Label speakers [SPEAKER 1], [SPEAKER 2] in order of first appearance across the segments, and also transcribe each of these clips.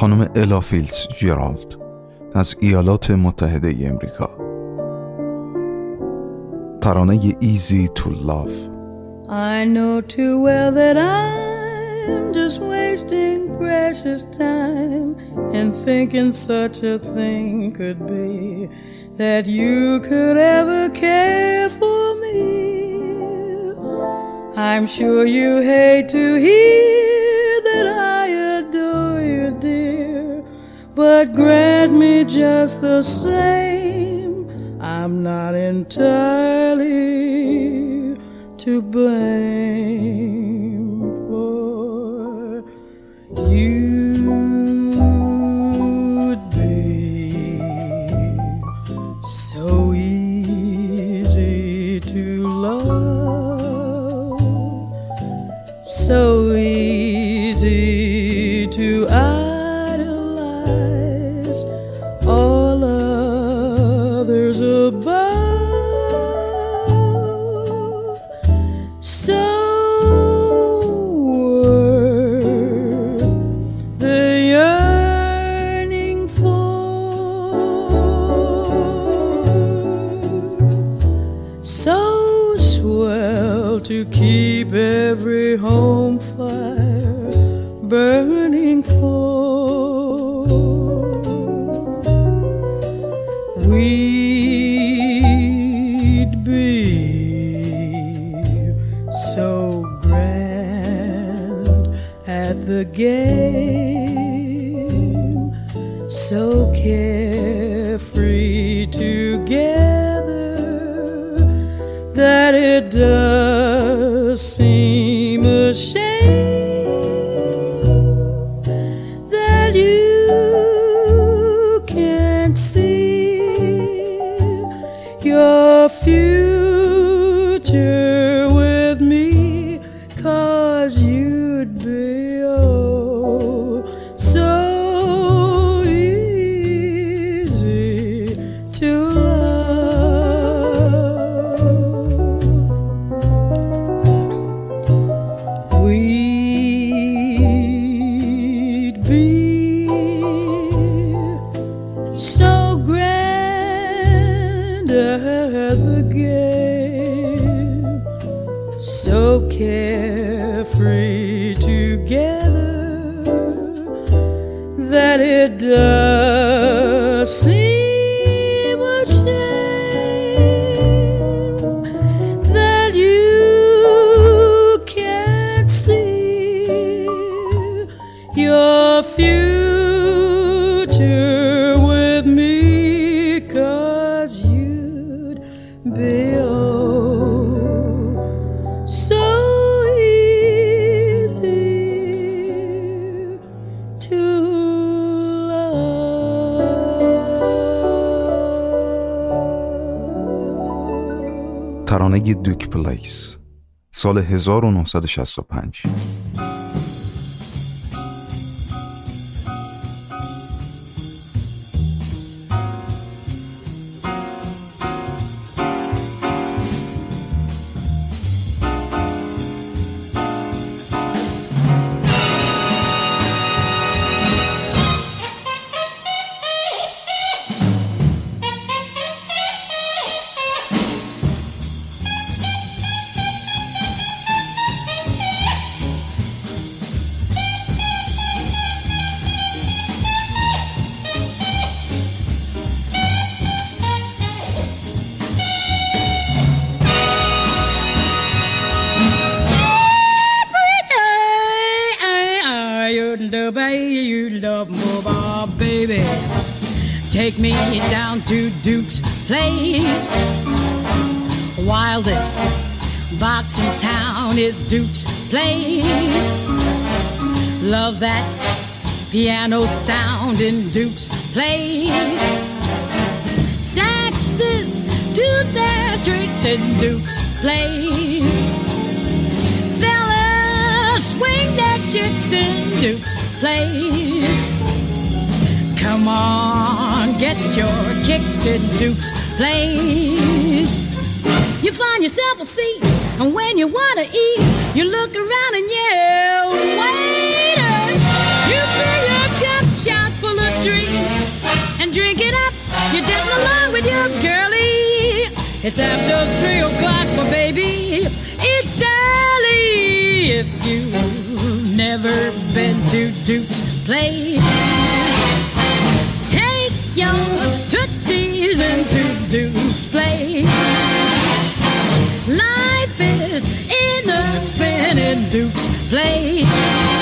[SPEAKER 1] خانم الا فیلز جرالد از ایالات متحده ای امریکا ترانه Easy to Love
[SPEAKER 2] I know too well that I'm just wasting precious time in thinking such a thing could be that you could ever care for me. I'm sure you hate to hear that I but grant me just the same. I'm not entirely to blame the game, so carefree together that it does seem a shame that it does
[SPEAKER 1] دوک پلیس سال 1965
[SPEAKER 2] place. Wildest box in town is Duke's place. Love that piano sound in Duke's place. Saxes do their tricks in Duke's place. Fellas swing their chicks in Duke's place. Come on, get your kicks in Duke's place. You find yourself a seat, and when you want to eat, you look around and yell, waiter! You fill your cup shot full of drinks and drink it up. You're dancing along with your girlie. It's after three o'clock, my baby. It's early if you've never been to Duke's place. Your tootsies into Duke's place. Life is in a spinning Duke's place.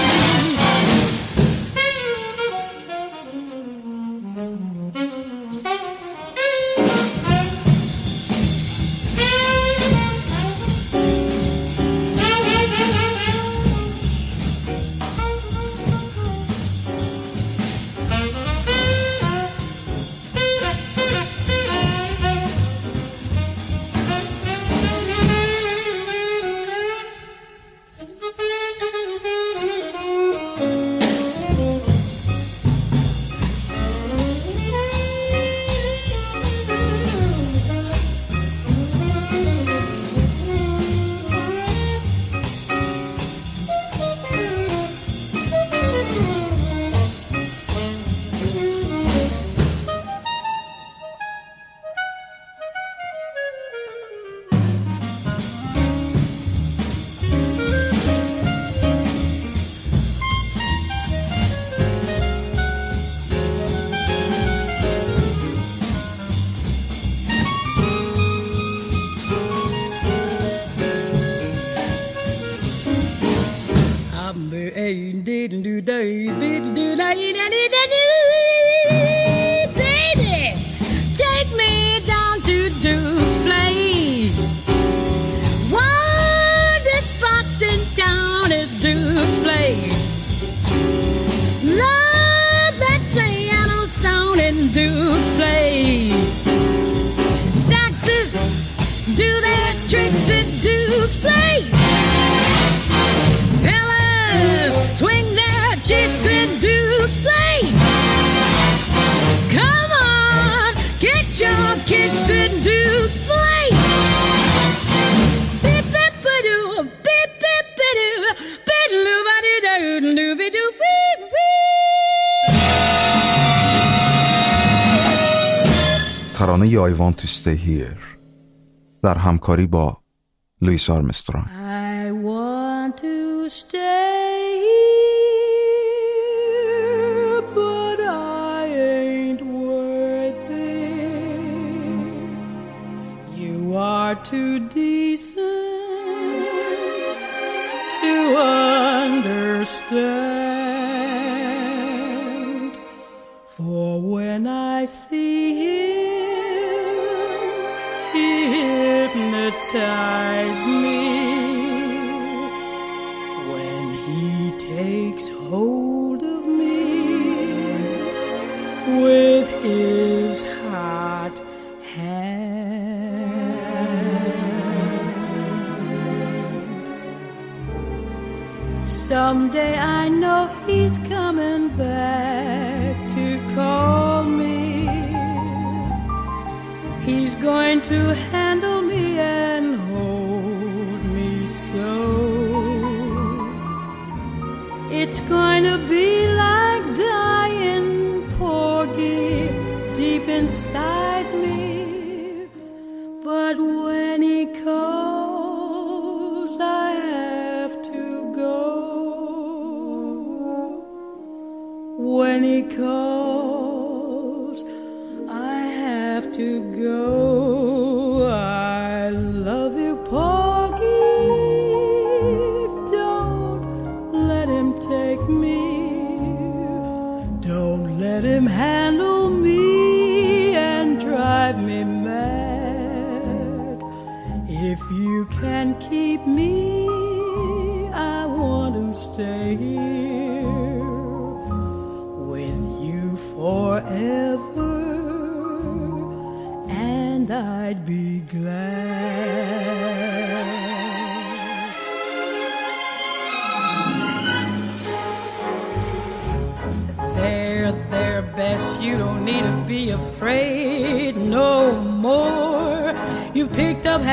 [SPEAKER 1] I want to stay here در همکاری با لویس آرمسترانگ
[SPEAKER 2] I want to stay here but I ain't worth it You are too decent to understand Hypnotize me when he takes hold of me with his hot hand. Someday I know he's coming back to call me. He's going to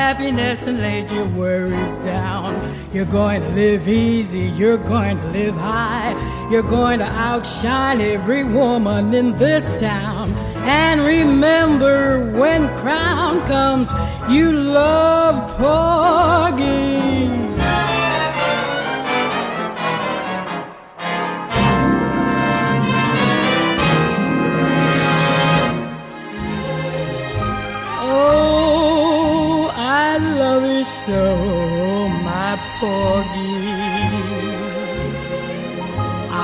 [SPEAKER 2] happiness and laid your worries down. You're going to live easy, you're going to live high. You're going to outshine every woman in this town. And remember, when crown comes, you love Porgy. Porgy.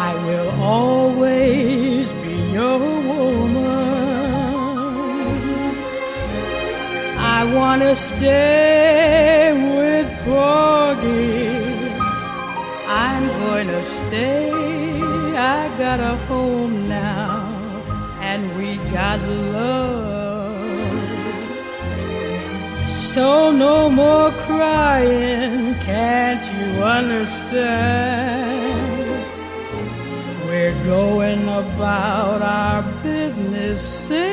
[SPEAKER 2] I will always be your woman. I want to stay with Porgy. I'm going to stay. I got a home now, and we got love. So no more crying, can't you understand? We're going about our business singing,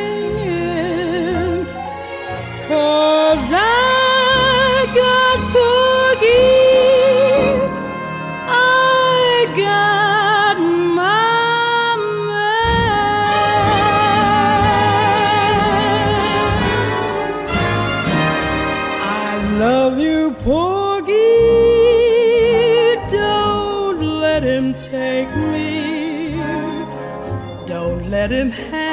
[SPEAKER 2] cause I got Porgy, I got my man. I love you, Porgy. Let him handle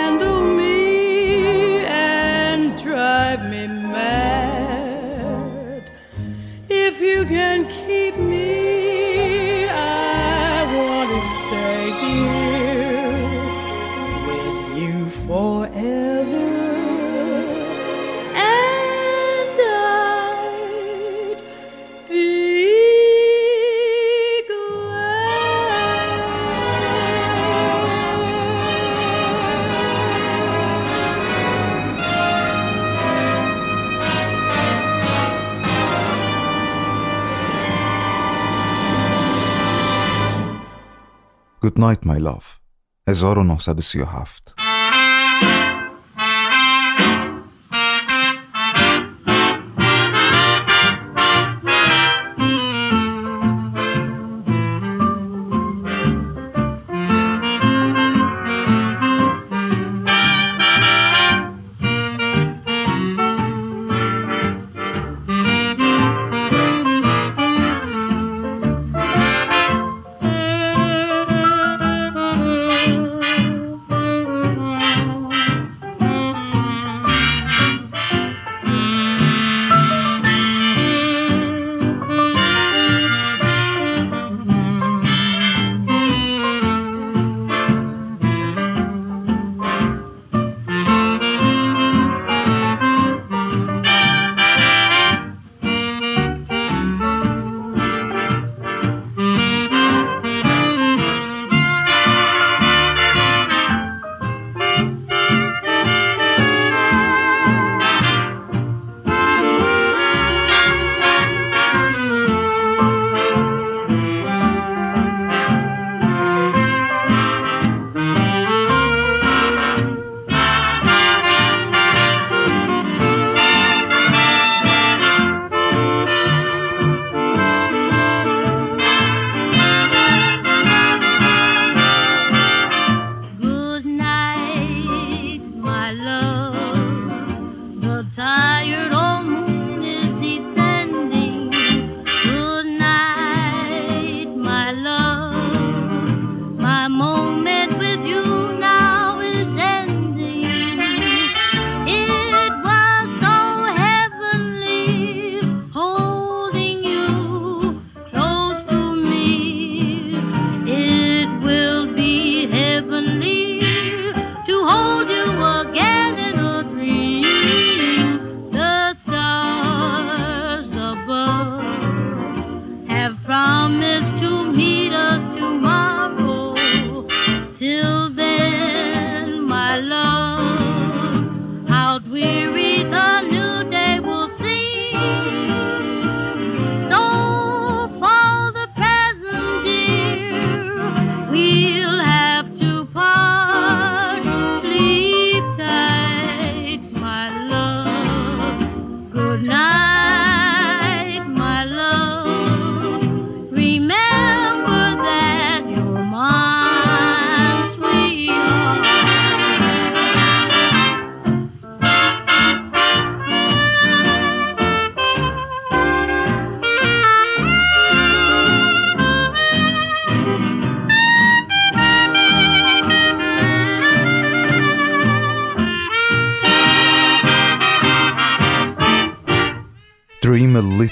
[SPEAKER 1] Night my love. 1937
[SPEAKER 2] Thank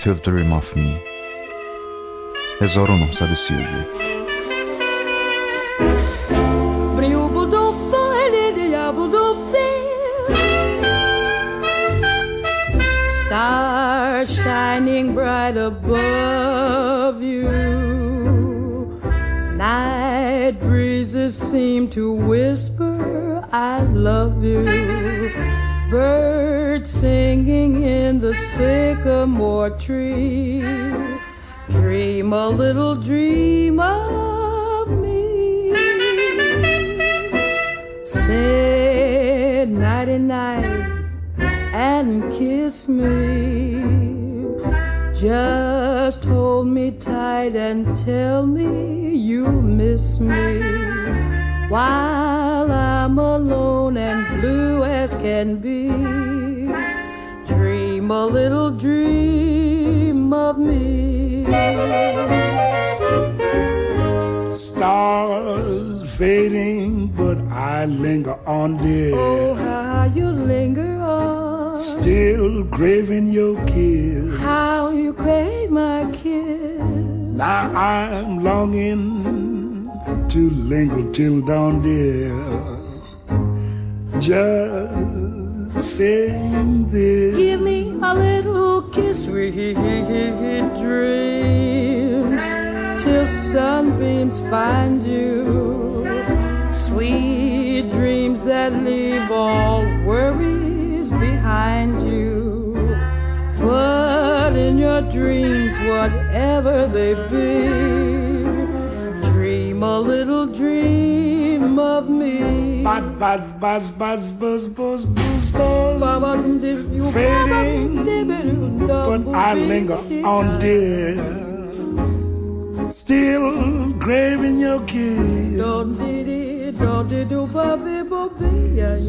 [SPEAKER 1] Dream of me, a little dream of me 1931
[SPEAKER 2] Stars shining bright above you. Night breezes seem to whisper, I love you. Birds singing in the sycamore tree. Dream a little dream of me. Say nighty night and kiss me. Just hold me tight and tell me you miss me. While I'm alone and blue as can be, dream a little dream of me.
[SPEAKER 3] Stars fading, but I linger on, dear.
[SPEAKER 2] Oh, how you linger on.
[SPEAKER 3] Still craving your kiss.
[SPEAKER 2] How you crave my kiss.
[SPEAKER 3] Now I'm longing to linger till dawn, dear. Just saying this.
[SPEAKER 2] Give me a little kiss, sweet dreams, till sunbeams find you. Sweet dreams that leave all worries behind you. But in your dreams, whatever they be, little dream of me.
[SPEAKER 3] Buzz, buzz, buzz, buzz, buzz, buzz, buzz, stars fading, but I linger on, dear. Still craving your kiss.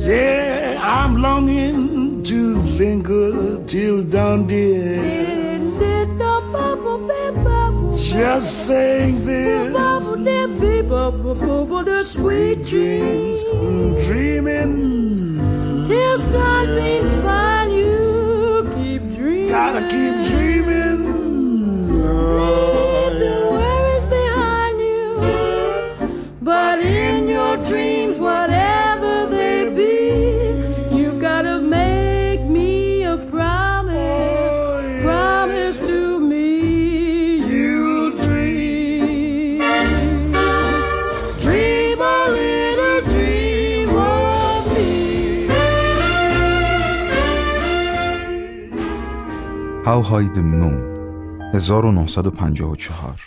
[SPEAKER 3] Yeah, I'm longing to linger till dawn, dear. Just saying this. Bible bubble the sweet dreams, dreaming.
[SPEAKER 2] Till sunbeams find you, keep dreaming.
[SPEAKER 3] Gotta keep dreaming.
[SPEAKER 1] How High the Moon 1954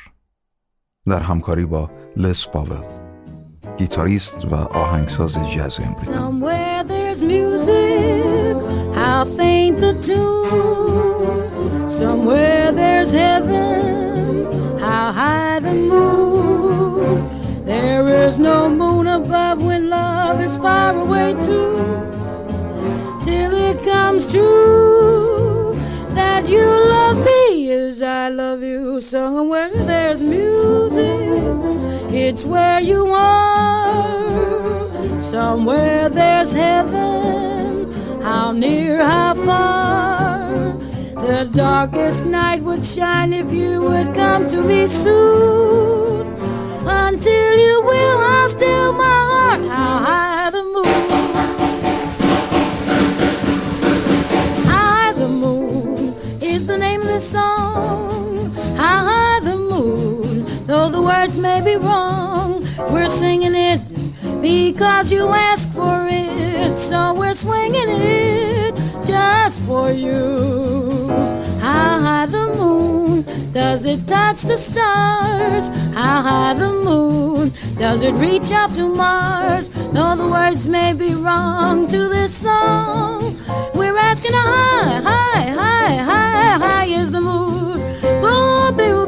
[SPEAKER 1] در همکاری با لس پاول گیتاریست و آهنگساز جاز امریکا
[SPEAKER 2] how faint the tune. Somewhere there's heaven, how high the moon. There is no moon above when love is far away too. Till it comes true you love me as I love you. Somewhere there's music, it's where you are. Somewhere there's heaven, how near, how far. The darkest night would shine if you would come to me soon. Until you will, I'll still my heart, how high words may be wrong, we're singing it because you asked for it. So we're swinging it just for you. How high the moon, does it touch the stars? How high the moon, does it reach up to Mars? Though the words may be wrong to this song, we're asking how high, high, high, high, high is the moon. Boo, boo,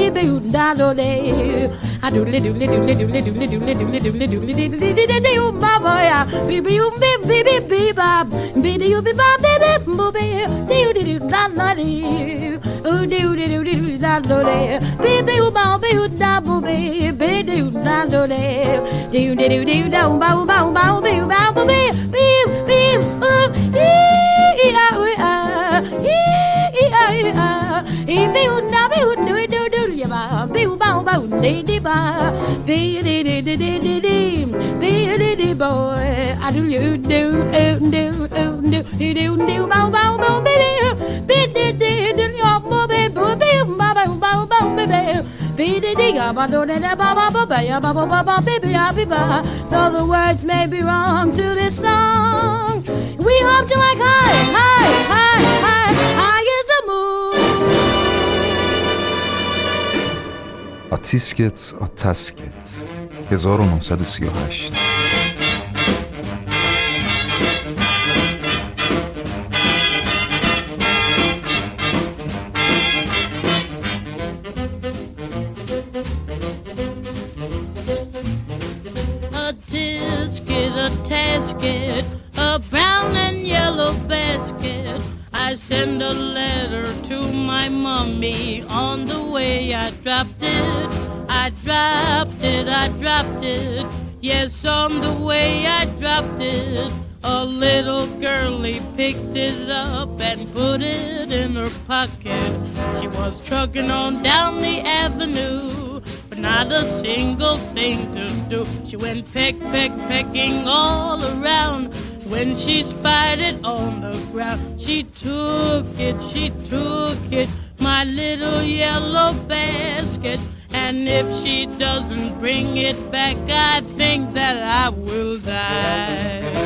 [SPEAKER 2] Baby, you da do I do li do li do li do li do li do li do li do li do li do li do li do you baba ya baby you be baby be bab baby you be bab baby booby do do do da da do oh do do do do da do baby you ba baby you da booby baby you da do do do do do da ba ba ba you ba booby beep beep oh ee ah ah ee ah ah ee be you na be you do ya ba be you ba ba dee dee dee dee dee dee dee dee dee, boy. I do you do do do do do do do bow bow bow baby, dee dee dee dee your baby baby bow bow bow. Be baby be. Though the words may be wrong to this song, we hope you like high high high high high
[SPEAKER 1] آتیسکت آتسکت. 1938
[SPEAKER 4] dropped it, I dropped it. Yes, on the way I dropped it. A little girlie picked it up and put it in her pocket. She was trucking on down the avenue, but not a single thing to do. She went peck, peck, pecking all around. When she spied it on the ground, she took it, she took it, my little yellow basket. And if she doesn't bring it back, I think that I will die.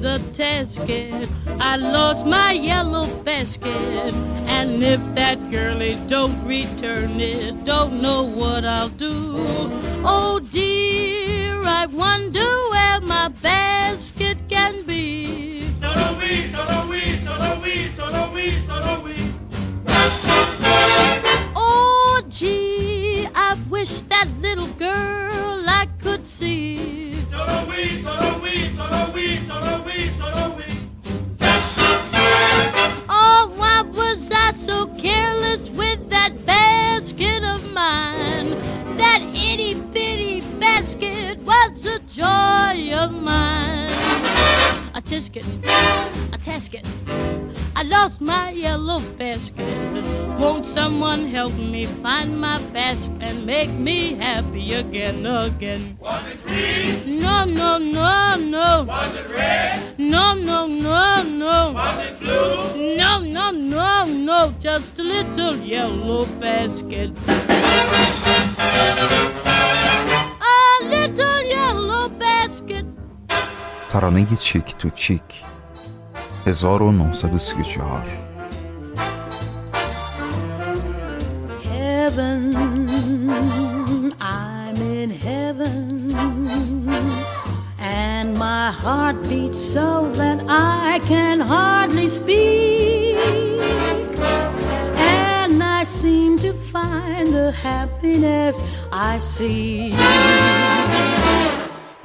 [SPEAKER 4] Tisket, a tasket. I lost my yellow basket. And if that girlie don't return it, don't know what I'll do. Oh dear, I wonder Oh, why was I so careless with that basket of mine? That itty bitty basket was a joy of mine. A tisket, a tasket I lost my yellow basket. Won't someone help me find my basket and make me happy again, again?
[SPEAKER 5] Was it green?
[SPEAKER 4] No, no, no, no.
[SPEAKER 5] Was it red?
[SPEAKER 4] No, no, no, no.
[SPEAKER 5] Was it blue?
[SPEAKER 4] No, no, no, no, just a little yellow basket. A little yellow basket.
[SPEAKER 1] ترانه چیک تو چیک 1934
[SPEAKER 2] heaven, I'm in heaven, and my heart beats so that I can hardly speak, and I seem to find the happiness I see.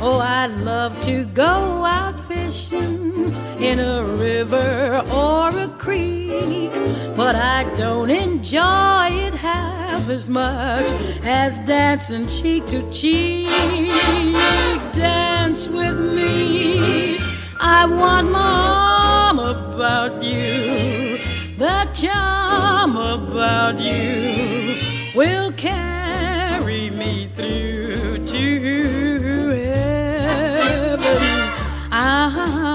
[SPEAKER 2] Oh, I'd love to go out fishing in a river or a creek, but I don't enjoy it half as much as dancing cheek to cheek. Dance with me. I want my arm about you. The charm about you will carry me through to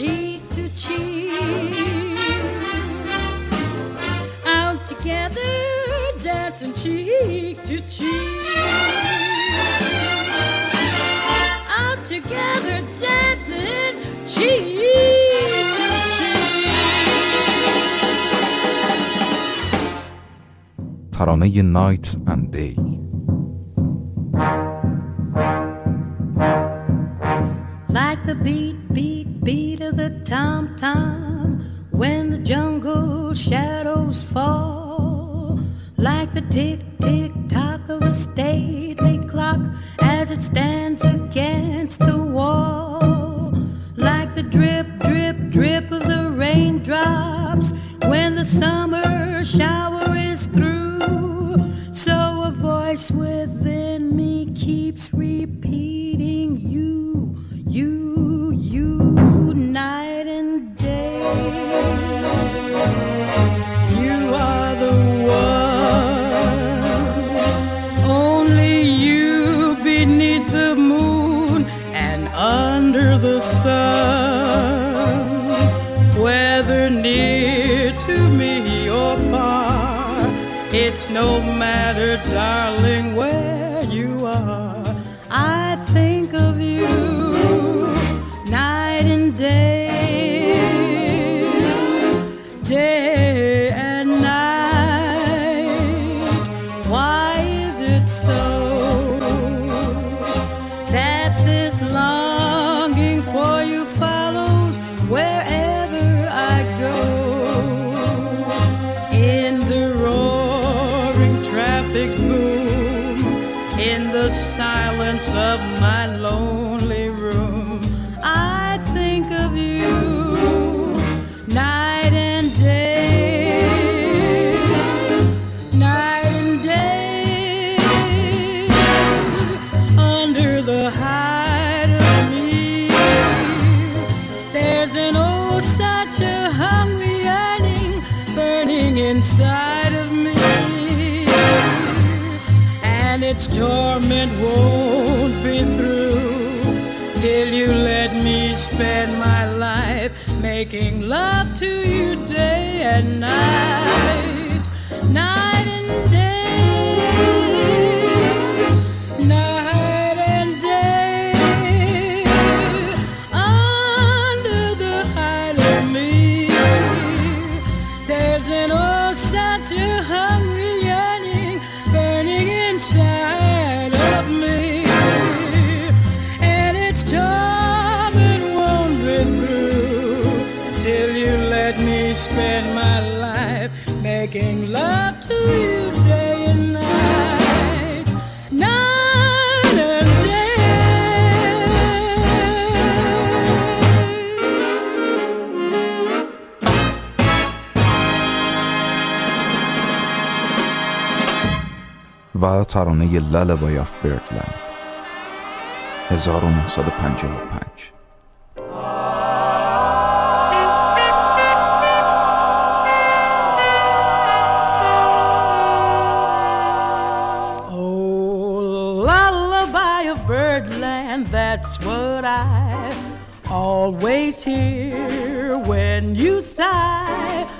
[SPEAKER 2] cheek to cheek. Out together, dancing cheek to cheek. Out together, dancing cheek to cheek. Tarana Night and Day tom tom when the jungle shadows fall, like the tick, no matter, darling,
[SPEAKER 1] ترانه لالبای آف بردلند 1955
[SPEAKER 2] that's what I always hear when you sigh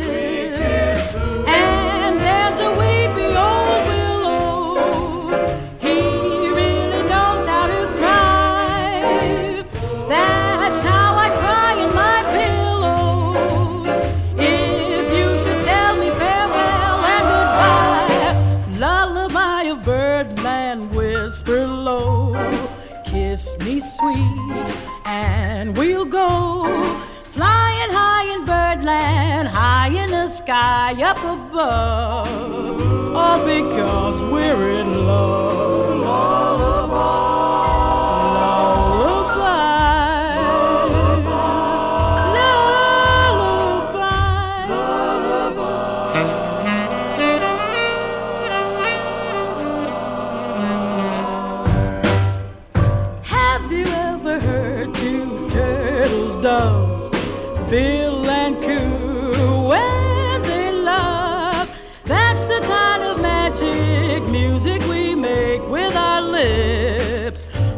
[SPEAKER 2] high up above, all because we're in.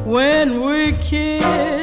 [SPEAKER 2] when we kiss.